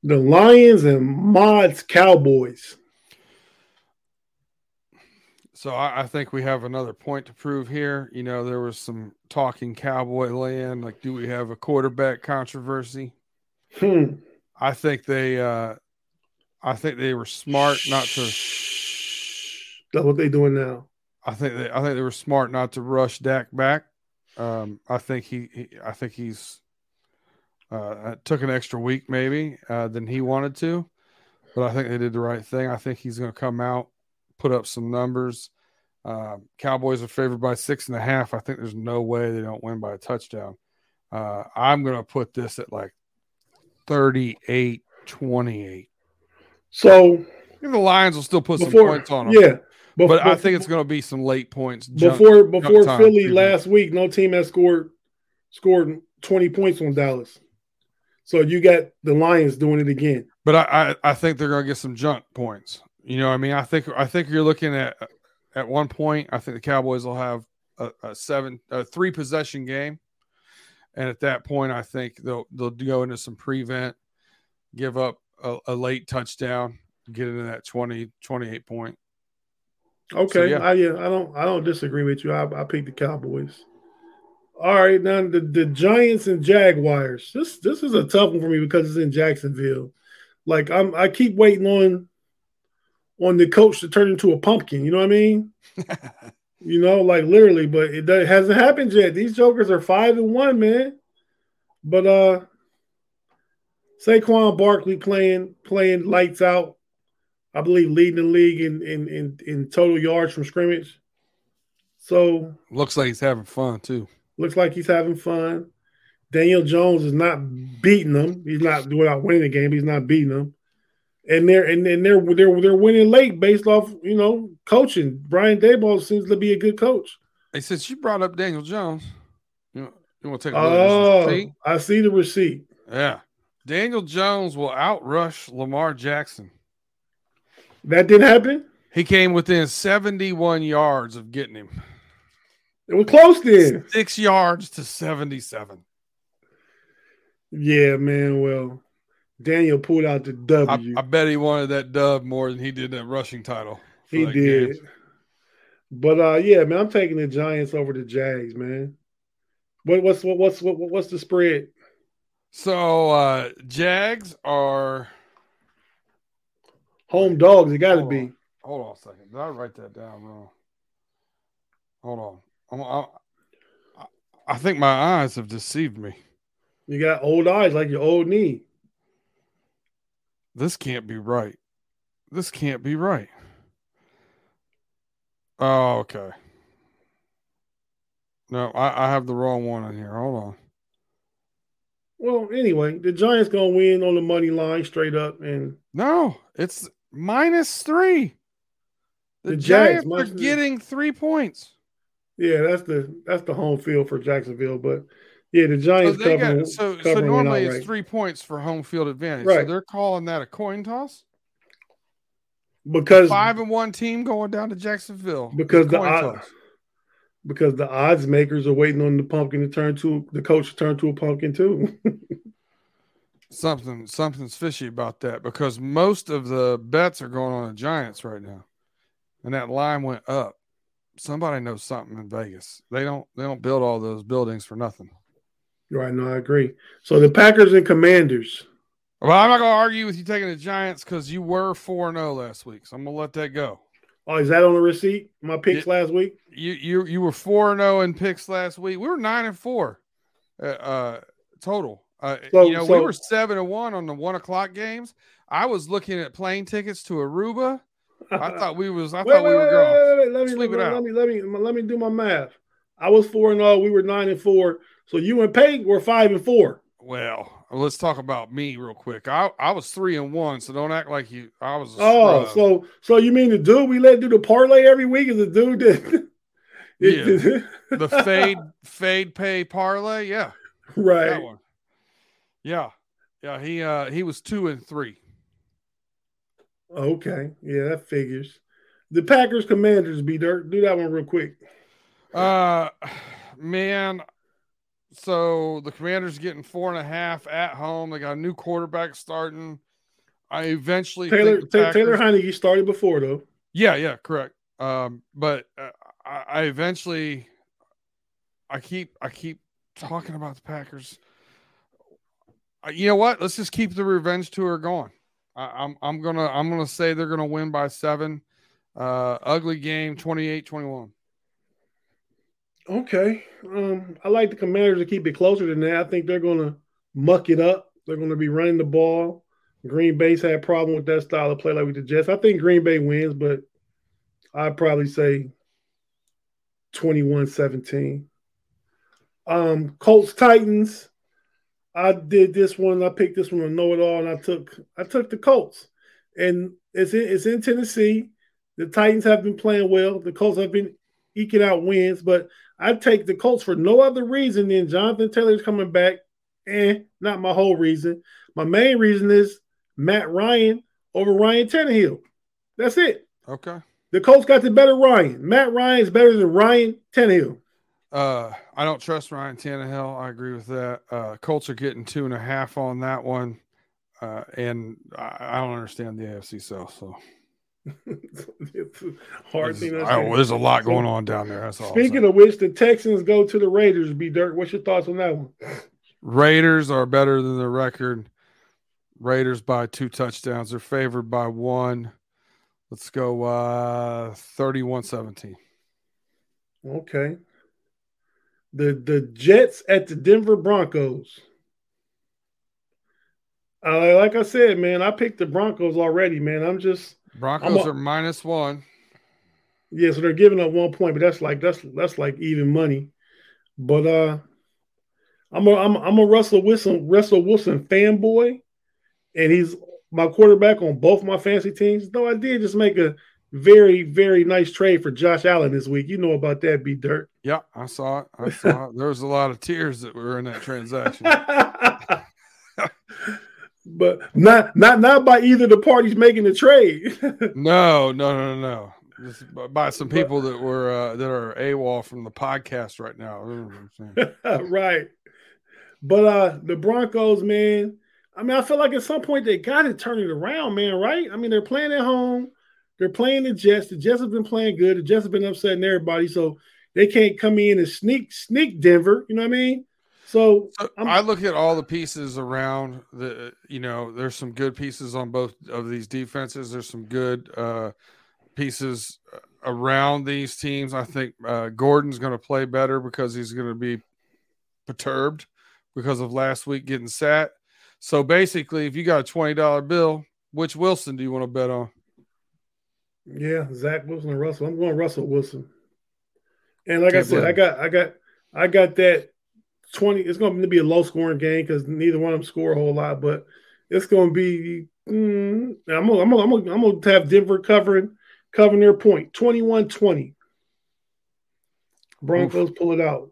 The Lions and Mods Cowboys. So I, I think we have another point to prove here. You know, there was some talking cowboy land. Like, do we have a quarterback controversy? Hmm. I think they uh I think they were smart not to That's what they doing now. I think they, I think they were smart not to rush Dak back. Um, I think he, he I think he's uh, took an extra week maybe uh, than he wanted to, but I think they did the right thing. I think he's going to come out, put up some numbers. Uh, Cowboys are favored by six and a half. I think there's no way they don't win by a touchdown. Uh, I'm going to put this at like 38 28. So The Lions will still put some points on them. yeah, bef- But I think it's going to be some late points. before before Philly too. last week, no team has scored scored 20 points on Dallas. So you got the Lions doing it again. But I, I, I think they're going to get some junk points. You know, I mean, I think I think you're looking at at one point. I think the Cowboys will have a, a seven, a three possession game, and at that point, I think they'll they'll go into some prevent, give up a, a late touchdown, get into that 20, 28 point. Okay, yeah. I yeah, I don't I don't disagree with you. I I picked the Cowboys. All right, now the, the Giants and Jaguars. This this is a tough one for me because it's in Jacksonville. Like I'm I keep waiting on on the coach to turn into a pumpkin. You know what I mean? You know, like literally, but it, does- hasn't happened yet. These jokers are five and one, man. But uh Saquon Barkley playing playing lights out. I believe leading the league in in in, in total yards from scrimmage. So Looks like he's having fun too. looks like he's having fun. Daniel Jones is not beating them. He's not without winning the game. He's not beating them. And they're and, and they're they're they're winning late based off you know coaching. Brian Daboll seems to be a good coach. Hey, since you brought up Daniel Jones, you, you want to take a look at Oh, receipt? I see the receipt. Yeah, Daniel Jones will outrush Lamar Jackson. That didn't happen. He came within 71 yards of getting him. It was close then. Six yards to 77. Yeah, man. Well, Daniel pulled out the I, W. I bet he wanted that dub more than he did that rushing title. he did. game. But uh, yeah, man, I'm taking the Giants over the Jags, man. What, what's what, what's what, what's the spread? So uh Jags are Home dogs. It got to be. on. hold on a second. Did I write that down wrong? Hold on. I'm, I'm, I- I think my eyes have deceived me. You got old eyes like your old knee. This can't be right. This can't be right. Oh, okay. No, I, I have the wrong one in here. Hold on. Well, anyway, the Giants gonna win on the money line straight up, and No, it's minus three. The, The Jags, Giants are getting three points. yeah, that's the that's the home field for Jacksonville. But yeah, the Giants they covering, got, so, so normally it's outright. three points for home field advantage. So Right. they're calling that a coin toss. because Five and one team going down to Jacksonville because the coin odd- toss. because the odds makers are waiting on the pumpkin to turn to the coach to turn to a pumpkin too. something something's fishy about that because most of the bets are going on the Giants right now, and that line went up. Somebody knows something in Vegas. They don't they don't build all those buildings for nothing. Right? No, I agree. So the Packers and Commanders. Well, I'm not going to argue with you taking the Giants because you were four zero last week, so I'm going to let that go. Oh, is that on the receipt? My picks last week. You you you were four zero in picks last week. We were nine and four, uh, uh total. Uh, So- you know, we were seven and one on the one o'clock games. I was looking at plane tickets to Aruba. I thought we was. I wait, thought wait, we were going. wait, wait, wait. Let me Sleep it let, me let me let me do my math. I was four and all. We were nine and four. So you and Peyton were five and four. Well, let's talk about me real quick. I, I was three and one, so don't act like you. I was. a Oh, scrub. so so you mean the dude we let do the parlay every week is the dude that Yeah. the fade fade pay parlay, yeah, right. Yeah, yeah. He uh he was two and three. Okay, yeah, that figures. The Packers Commanders B Dirt. Do that one real quick. Uh, man. So the Commanders getting four and a half at home. They got a new quarterback starting. I eventually Taylor the Taylor Packers- Heinicke started before though. Yeah, yeah, correct. Um, but uh, I, I eventually, I keep, I keep talking about the Packers. Uh, You know what? Let's just keep the revenge tour going. I, I'm, I'm gonna, I'm gonna say they're gonna win by seven. Uh, ugly game, 28-21. Okay. Um, I like the Commanders to keep it closer than that. I think they're going to muck it up. They're going to be running the ball. Green Bay's had a problem with that style of play like with the Jets. I think Green Bay wins, but I'd probably say 21-17. Um, Colts Titans. I did this one. I picked this one to know it all, and I took I took the Colts. And it's in it's in Tennessee. The Titans have been playing well. The Colts have been eking out wins, but I take the Colts for no other reason than Jonathan Taylor's coming back. Eh, not my whole reason. My main reason is Matt Ryan over Ryan Tannehill. That's it. Okay. The Colts got the better Ryan. Matt Ryan is better than Ryan Tannehill. Uh, I don't trust Ryan Tannehill. I agree with that. Uh, Colts are getting two and a half on that one. Uh, and I, I don't understand the AFC South. So hard thing. to I- there's a lot going on down there. That's all. Speaking of which, the Texans go to the Raiders. B Dirt. What's your thoughts on that one? Raiders are better than the record. Raiders by two touchdowns. They're favored by one. Let's go uh 31-17. Okay. The the Jets at the Denver Broncos. Uh, like I said, man, I picked the Broncos already, man. I'm just Broncos a- are minus one. yeah, so they're giving up one point, but that's like that's that's like even money. But uh I'm a I'm I'm a Russell Wilson Russell Wilson fanboy, and he's my quarterback on both my fantasy teams. Though I did just make a very very nice trade for Josh Allen this week. You know about that, B Dirt. Yeah, I saw it. I saw it. There was a lot of tears that were in that transaction. but not not not by either the parties making the trade. No, no, no, no, no. Just by some people that were uh, that are AWOL from the podcast right now. You know what I'm saying? right. But uh the Broncos, man. I mean, I feel like at some point they got to turn it around, man. Right? I mean, they're playing at home. They're playing the Jets. The Jets have been playing good. The Jets have been upsetting everybody, so they can't come in and sneak sneak Denver. You know what I mean? So So I'm- look at all the pieces around the. You know, there's some good pieces on both of these defenses. There's some good uh, pieces uh, around these teams. I think uh, Gordon's going to play better because he's going to be perturbed because of last week getting sat. So basically, if you got a twenty dollar bill, Which Wilson do you want to bet on? Yeah, Zach Wilson and Russell. I'm going Russell Wilson. And like Can't I said, I got I got I got that 20. It's going to be a low scoring game because neither one of them score a whole lot, but it's going to be. Mm, I'm gonna, I'm gonna, I'm gonna, I'm gonna have Denver covering covering their point 21 20. Broncos Oof. pull it out.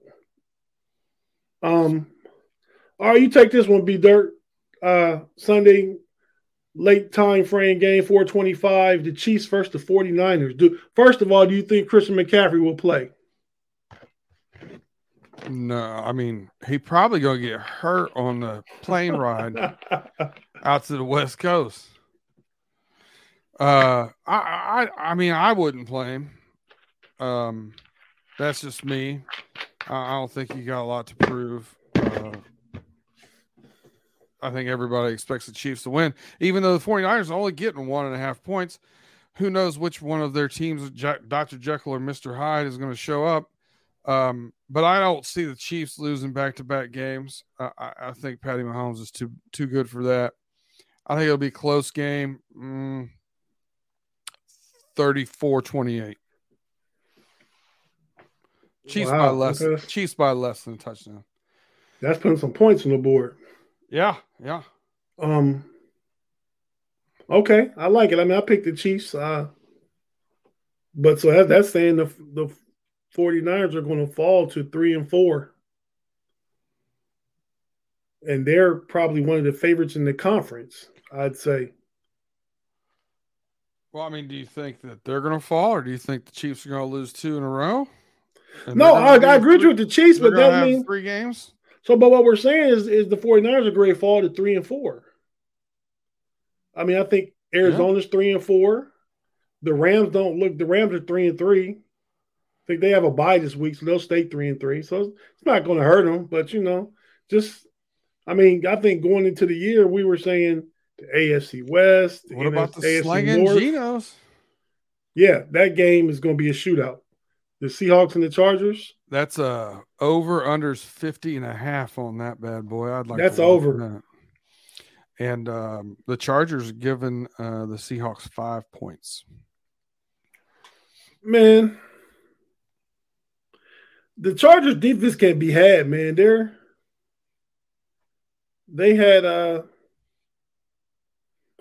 Um, all right, you take this one, B Dirt. Uh, Sunday late time frame game 425 the chiefs versus the 49ers do first of all do you think christian mccaffrey will play no i mean he probably gonna get hurt on the plane ride out to the west coast uh I, I i mean i wouldn't play him um that's just me i, I don't think he got a lot to prove uh I think everybody expects the Chiefs to win, even though the 49ers are only getting one and a half points. Who knows which one of their teams, Dr. Jekyll or Mr. Hyde, is going to show up. Um, but I don't see the Chiefs losing back to back games. I, I, think Patty Mahomes is too too good for that. I think it'll be a close game. Mm, 34 28. Chiefs wow. by less. Okay. Chiefs by less than a touchdown. That's putting some points on the board. Yeah, yeah. Um. Okay, I like it. I mean, I picked the Chiefs. Uh, but so that, that's saying the the 49ers are going to fall to three and four. And they're probably one of the favorites in the conference, I'd say. Well, I mean, do you think that they're going to fall, or do you think the Chiefs are going to lose two in a row? no, I, I agree three, with the Chiefs, but that means three games. So, but what we're saying is, is the 49ers are great fall to three and four. I mean, I think Arizona's yeah. three and four. The Rams don't look. The Rams are three and three. Think they have a bye this week, so they'll stay three and three. So it's not going to hurt them. But you know, just I mean, I think going into the year, we were saying the AFC West. The what about the AFC slinging North. Genos? Yeah, that game is going to be a shootout. The Seahawks and the Chargers. That's a over unders 50 and a half on that bad boy. I'd like that's over. That. And um, the Chargers given uh, the Seahawks five points. Man, the Chargers defense can't be had, man. They're they had uh,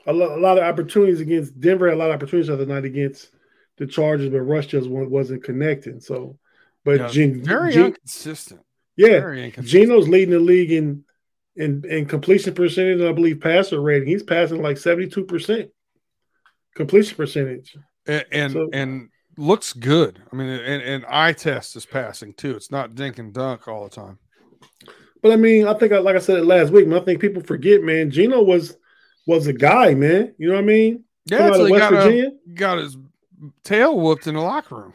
a, lo- a lot of opportunities against Denver. Had a lot of opportunities the other night against the Chargers, but Rush just wasn't connecting. So but yeah, Gen- very Gen- inconsistent. Yeah, very inconsistent. Geno's leading the league in in in completion percentage. I believe passer rating. He's passing like seventy two percent completion percentage, and and, so, and, looks good. I mean, and, and eye test is passing too. It's not dink and dunk all the time. But I mean, I think I, like I said it last week, man, I think people forget, man. Geno was was a guy, man. You know what I mean? Yeah, so he got, a, got his tail whooped in the locker room.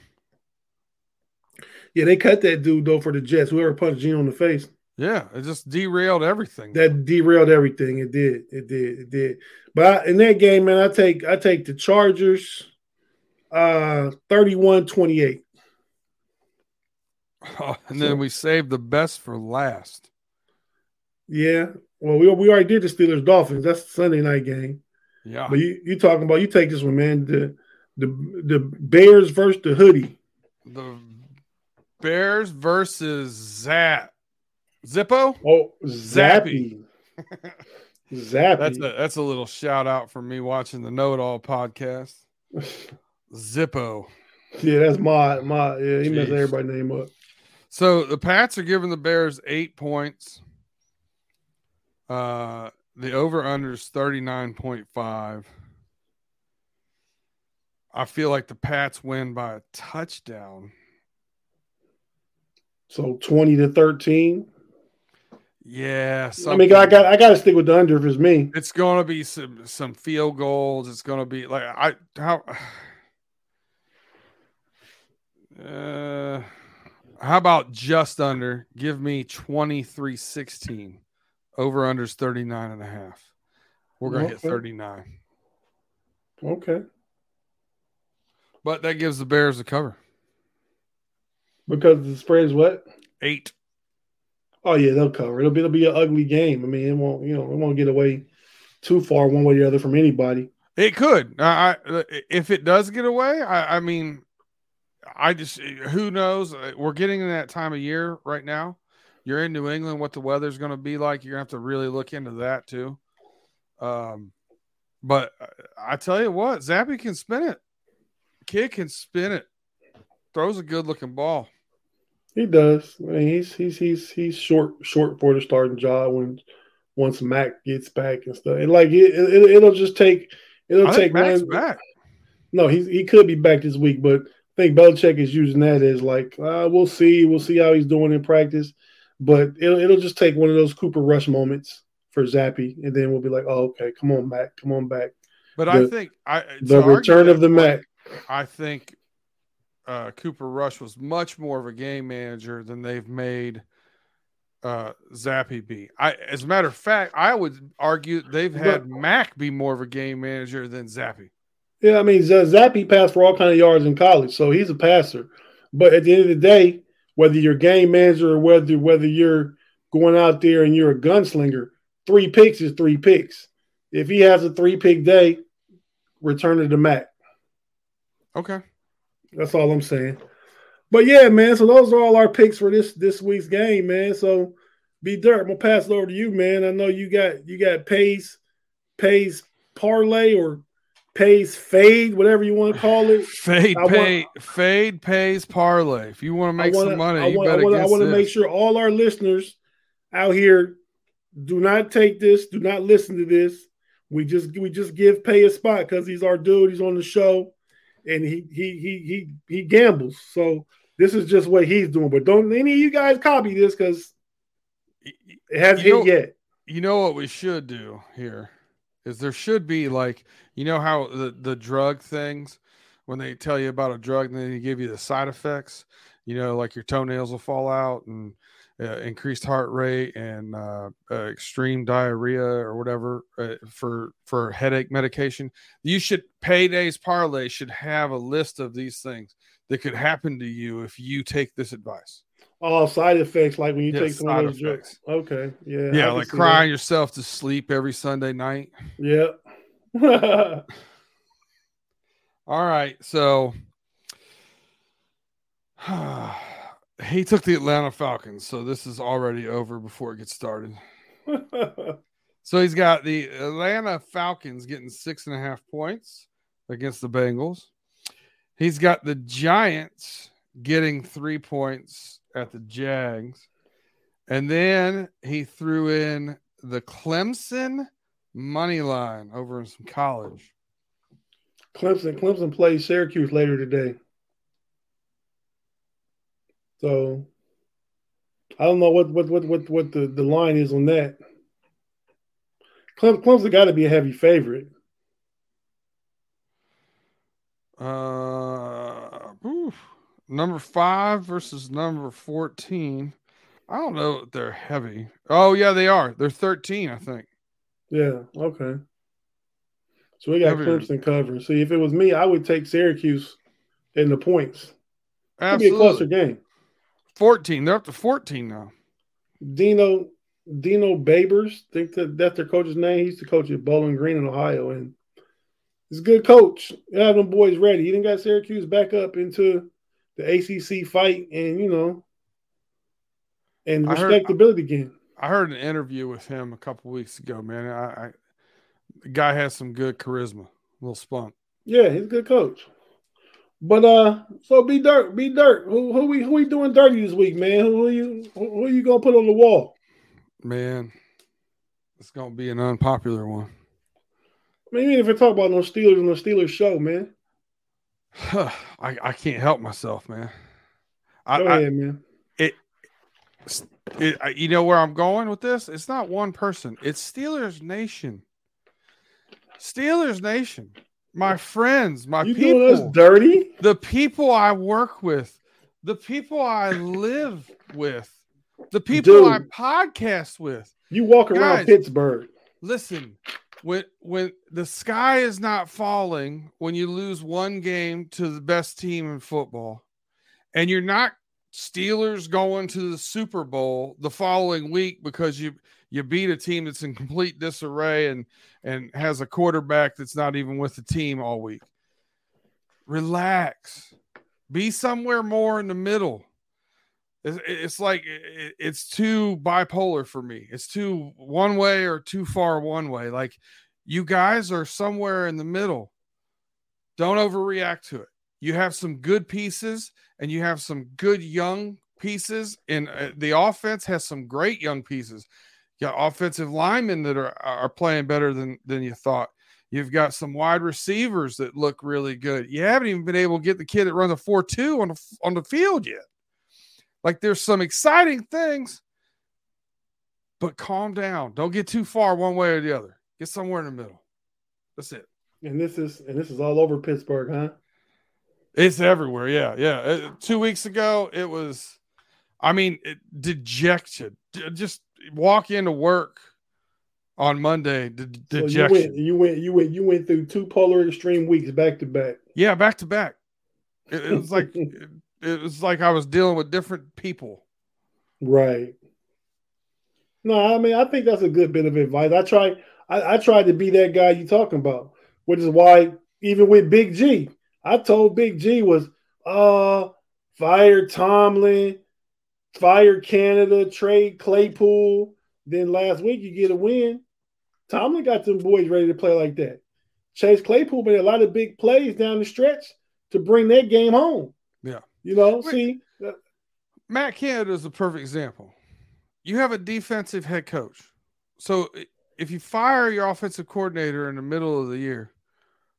Yeah, they cut that dude though for the Jets. Whoever punched Geno in the face. Yeah, it just derailed everything. That derailed everything. It did. It did. It did. But I, in that game, man, I take I take the Chargers uh 31-28. Oh, and so, then we saved the best for last. Yeah. Well, we, we already did the Steelers Dolphins. That's the Sunday night game. Yeah. But you you talking about you take this one, man. The the the Bears versus the hoodie. The Bears versus Zap. Zippo? Oh, Zappy, Zappe. That's a that's a little shout out for me watching the Know It All podcast. Zippo. Yeah, that's my my yeah, he Jeez. messed everybody's name up. So the Pats are giving the Bears eight points. Uh the over under is 39.5. I feel like the Pats win by a touchdown. So 20 to 13. Yeah, I mean, I got I got to stick with the under if it's me. It's going to be some some field goals. It's going to be like I how. Uh, how about just under? Give me 23 16. Over unders 39 and a half. We're going to okay. hit 39. Okay. But that gives the Bears a cover. Because the spread is what? Eight. Oh yeah, they'll cover. It'll be it'll be an ugly game. I mean, it won't you know it won't get away too far one way or the other from anybody. It could. I, I if it does get away, I, I mean, I just eh, who knows. Uh, we're getting in that time of year right now. You're in New England. What the weather's going to be like? You're gonna have to really look into that too. Um, but uh, I tell you what, Zappy can spin it. Kid can spin it. Throws a good looking ball. He does. I mean, he's he's he's he's short short for the starting job when once Mac gets back and stuff. And like it, it will just take it'll I take Mac's one. back. No, he he could be back this week, but think Belichick is using that as like uh, we'll see, we'll see how he's doing in practice. But it'll it'll just take one of those Cooper Rush moments for Zappy, and then we'll be like, oh okay, come on, Mac, come on back. But The- I think I The return of the Mac. I think uh, Cooper Rush was much more of a game manager than they've made uh, Zappe be. I, as a matter of fact, I would argue they've had Mac be more of a game manager than Zappe. Yeah, I mean, Z- Zappe passed for all kind of yards in college, so he's a passer. But at the end of the day, whether you're game manager or whether whether you're going out there and you're a gunslinger, three picks is three picks. If he has a three pick day, return it to Mac. Okay. That's all I'm saying. But yeah, man. So those are all our picks for this this week's game, man. So B Dirt. I'm gonna pass it over to you, man. I know you got you got pays pays parlay or pays fade, whatever you want to call it. Fade I want- pay fade pays parlay. If you want to make wanna, some money, I you want, I better want, I want to make sure all our listeners out here do not take this, do not listen to this. We just we just give pay a spot because he's our dude. He's on the show, and he he he he he gambles. So this is just what he's doing. But don't any of you guys copy this because it hasn't You hit yet. you know what we should do here is there should be like you know how the the drug things when they tell you about a drug and then they give you the side effects you know like your toenails will fall out and uh, increased heart rate and uh, uh, extreme diarrhea or whatever uh, for for headache medication? You should paydays parlay should have a list of these things that could happen to you if you take this advice All side effects like when you Yeah, take some of those drugs. Okay, yeah, yeah like see that. crying yourself to sleep every sunday night Yeah. All right, so he took the Atlanta Falcons, so this is already over before it gets started. So he's got the Atlanta Falcons getting six and a half points against the Bengals. He's got the Giants getting three points at the Jags. And then he threw in the Clemson money line over in some college. Clemson, Clemson plays Syracuse later today. So I don't know what what what what, what the, the line is on that. Clem, Clemson got to be a heavy favorite. Uh. Number five versus number 14. I don't know if they're heavy. Oh, yeah, they are. They're 13, I think. Yeah, okay. So we got Heavier. Clemson covering. See, if it was me, I would take Syracuse in the points. It'd be a Absolutely. closer game. 14. They're up to 14 now. Dino Dino Babers, think that that's their coach's name. He used to coach at Bowling Green in Ohio, and he's a good coach. They have them boys ready. He didn't got Syracuse back up into the ACC fight, and you know, and I heard- respectability again. I heard an interview with him a couple weeks ago, man. I, I the guy has some good charisma, a little spunk. Yeah, he's a good coach. But uh, so B Dirt, B Dirt. Who who we who we doing dirty this week, man? Who, are you who, who you gonna put on the wall? Man, it's going to be an unpopular one. I mean, even if we talk about no Steelers on the Steelers show, man. I, I can't help myself, man. I, Go I, ahead, man. it, I- you know where I'm going with this? It's not one person. It's Steelers Nation. Steelers Nation. My friends, my You doing us people, dirty? the people I work with, the people I live with, the people I podcast with. You walk around Guys. Pittsburgh. Listen, when when the sky is not falling, when you lose one game to the best team in football, and you're not Steelers going to the Super Bowl the following week because you you beat a team that's in complete disarray and and has a quarterback that's not even with the team all week. Relax. Be somewhere more in the middle. It's, it's like it's too bipolar for me. It's too one way or too far one way. Like you guys are somewhere in the middle. Don't overreact to it. You have some good pieces and you have some good young pieces, and uh, the offense has some great young pieces. You got offensive linemen that are, are playing better than, than you thought. You've got some wide receivers that look really good. You haven't even been able to get the kid that runs a 4 2 on the, on the field yet. Like there's some exciting things, but calm down. Don't get too far one way or the other. Get somewhere in the middle. That's it. And this is and this is all over Pittsburgh, huh? It's everywhere. Yeah, yeah. Uh, two weeks ago, it was. I mean, it, dejected. Just walk into work on Monday. De- dejection. So you, went, you went. You went. You went through two polar extreme weeks back to back. Yeah, back to back. It, it was like it, was like I was dealing with different people. Right. No, I mean I think that's a good bit of advice. I try. I, I tried to be that guy you're talking about, which is why even with Big G, I told Big G was uh fire Tomlin, fire Canada, trade Claypool. Then last week you get a win. Tomlin got them boys ready to play like that. Chase Claypool made a lot of big plays down the stretch to bring that game home. Yeah. You know, Wait, see Matt Canada is a perfect example. You have a defensive head coach. So if you fire your offensive coordinator in the middle of the year,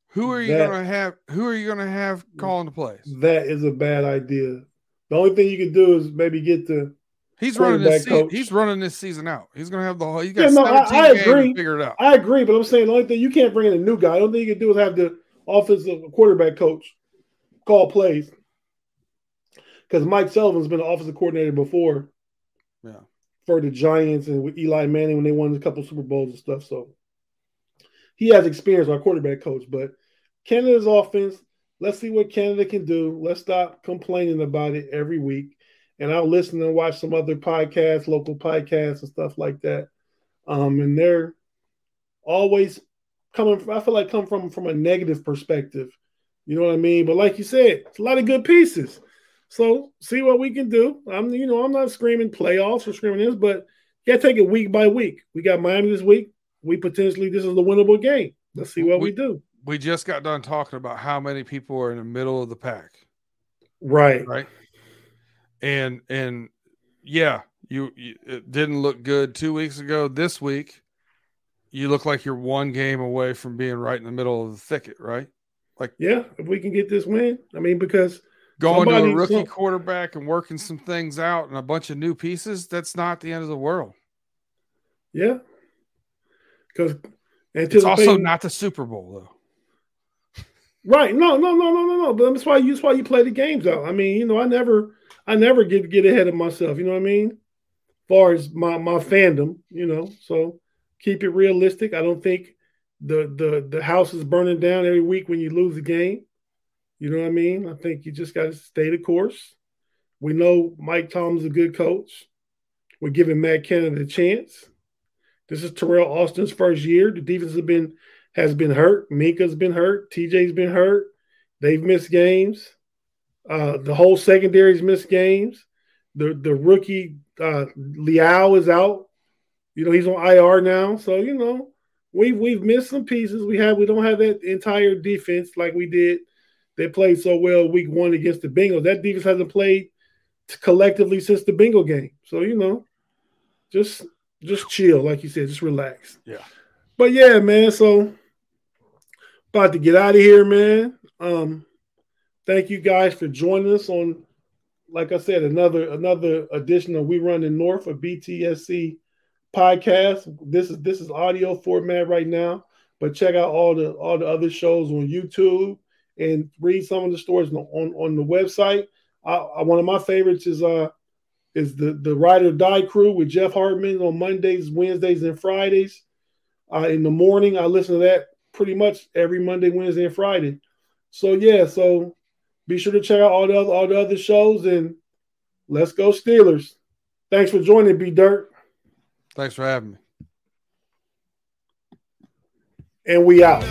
who are you going to have? Who are you going to have calling the plays? That is a bad idea. The only thing you can do is maybe get the. He's running this. Season, he's running this season out. He's going to have the whole. He's got yeah, no, I, I agree. Figure it out. I agree, but I'm saying the only thing you can't bring in a new guy. The only thing you can do is have the offensive quarterback coach call plays. Because Mike Sullivan's been an offensive coordinator before. Yeah. For the Giants and with Eli Manning when they won a couple Super Bowls and stuff. So he has experience our quarterback coach, but Canada's offense. Let's see what Canada can do. Let's stop complaining about it every week. And I'll listen and watch some other podcasts, local podcasts, and stuff like that. Um, and they're always coming. from, I feel like come from from a negative perspective. You know what I mean? But like you said, it's a lot of good pieces. So see what we can do. I'm, you know, I'm not screaming playoffs or screaming this, but you got to take it week by week. We got Miami this week. We potentially this is the winnable game. Let's see what we, we do we just got done talking about how many people are in the middle of the pack. Right. Right. And and yeah, you, you it didn't look good 2 weeks ago. This week you look like you're one game away from being right in the middle of the thicket, right? Like Yeah, if we can get this win. I mean because going somebody, to a rookie some, quarterback and working some things out and a bunch of new pieces, that's not the end of the world. Yeah. Because it's also not the Super Bowl though. Right. No, no, no, no, no, no. But that's why you that's why you play the games out. I mean, you know, I never I never get get ahead of myself, you know what I mean? As far as my my fandom, you know. So keep it realistic. I don't think the the the house is burning down every week when you lose a game. You know what I mean? I think you just got to stay the course. We know Mike Tomlin's a good coach. We're giving Matt Canada a chance. This is Teryl Austin's first year. The defense has been has been hurt. Minkah's been hurt. TJ's been hurt. They've missed games. Uh, the whole secondary's missed games. The the rookie uh, Leal is out. You know he's on IR now. So you know we've we've missed some pieces. We have we don't have that entire defense like we did. They played so well week one against the Bengals. That defense hasn't played collectively since the Bengal game. So you know, just just chill, like you said, just relax. Yeah. But yeah, man. So about to get out of here, man. Um, thank you guys for joining us on, like I said, another another edition of We Run the North, a BTSC podcast. This is this is audio format right now, but check out all the all the other shows on YouTube and read some of the stories on on, the website. I, I, one of my favorites is uh is the the Ride or Die crew with Jeff Hartman on Mondays, Wednesdays, and Fridays. Uh, in the morning, I listen to that pretty much every Monday, Wednesday, and Friday. So yeah, so be sure to check out all the other, all the other shows and let's go Steelers. Thanks for joining, B Dirt. Thanks for having me. And we out.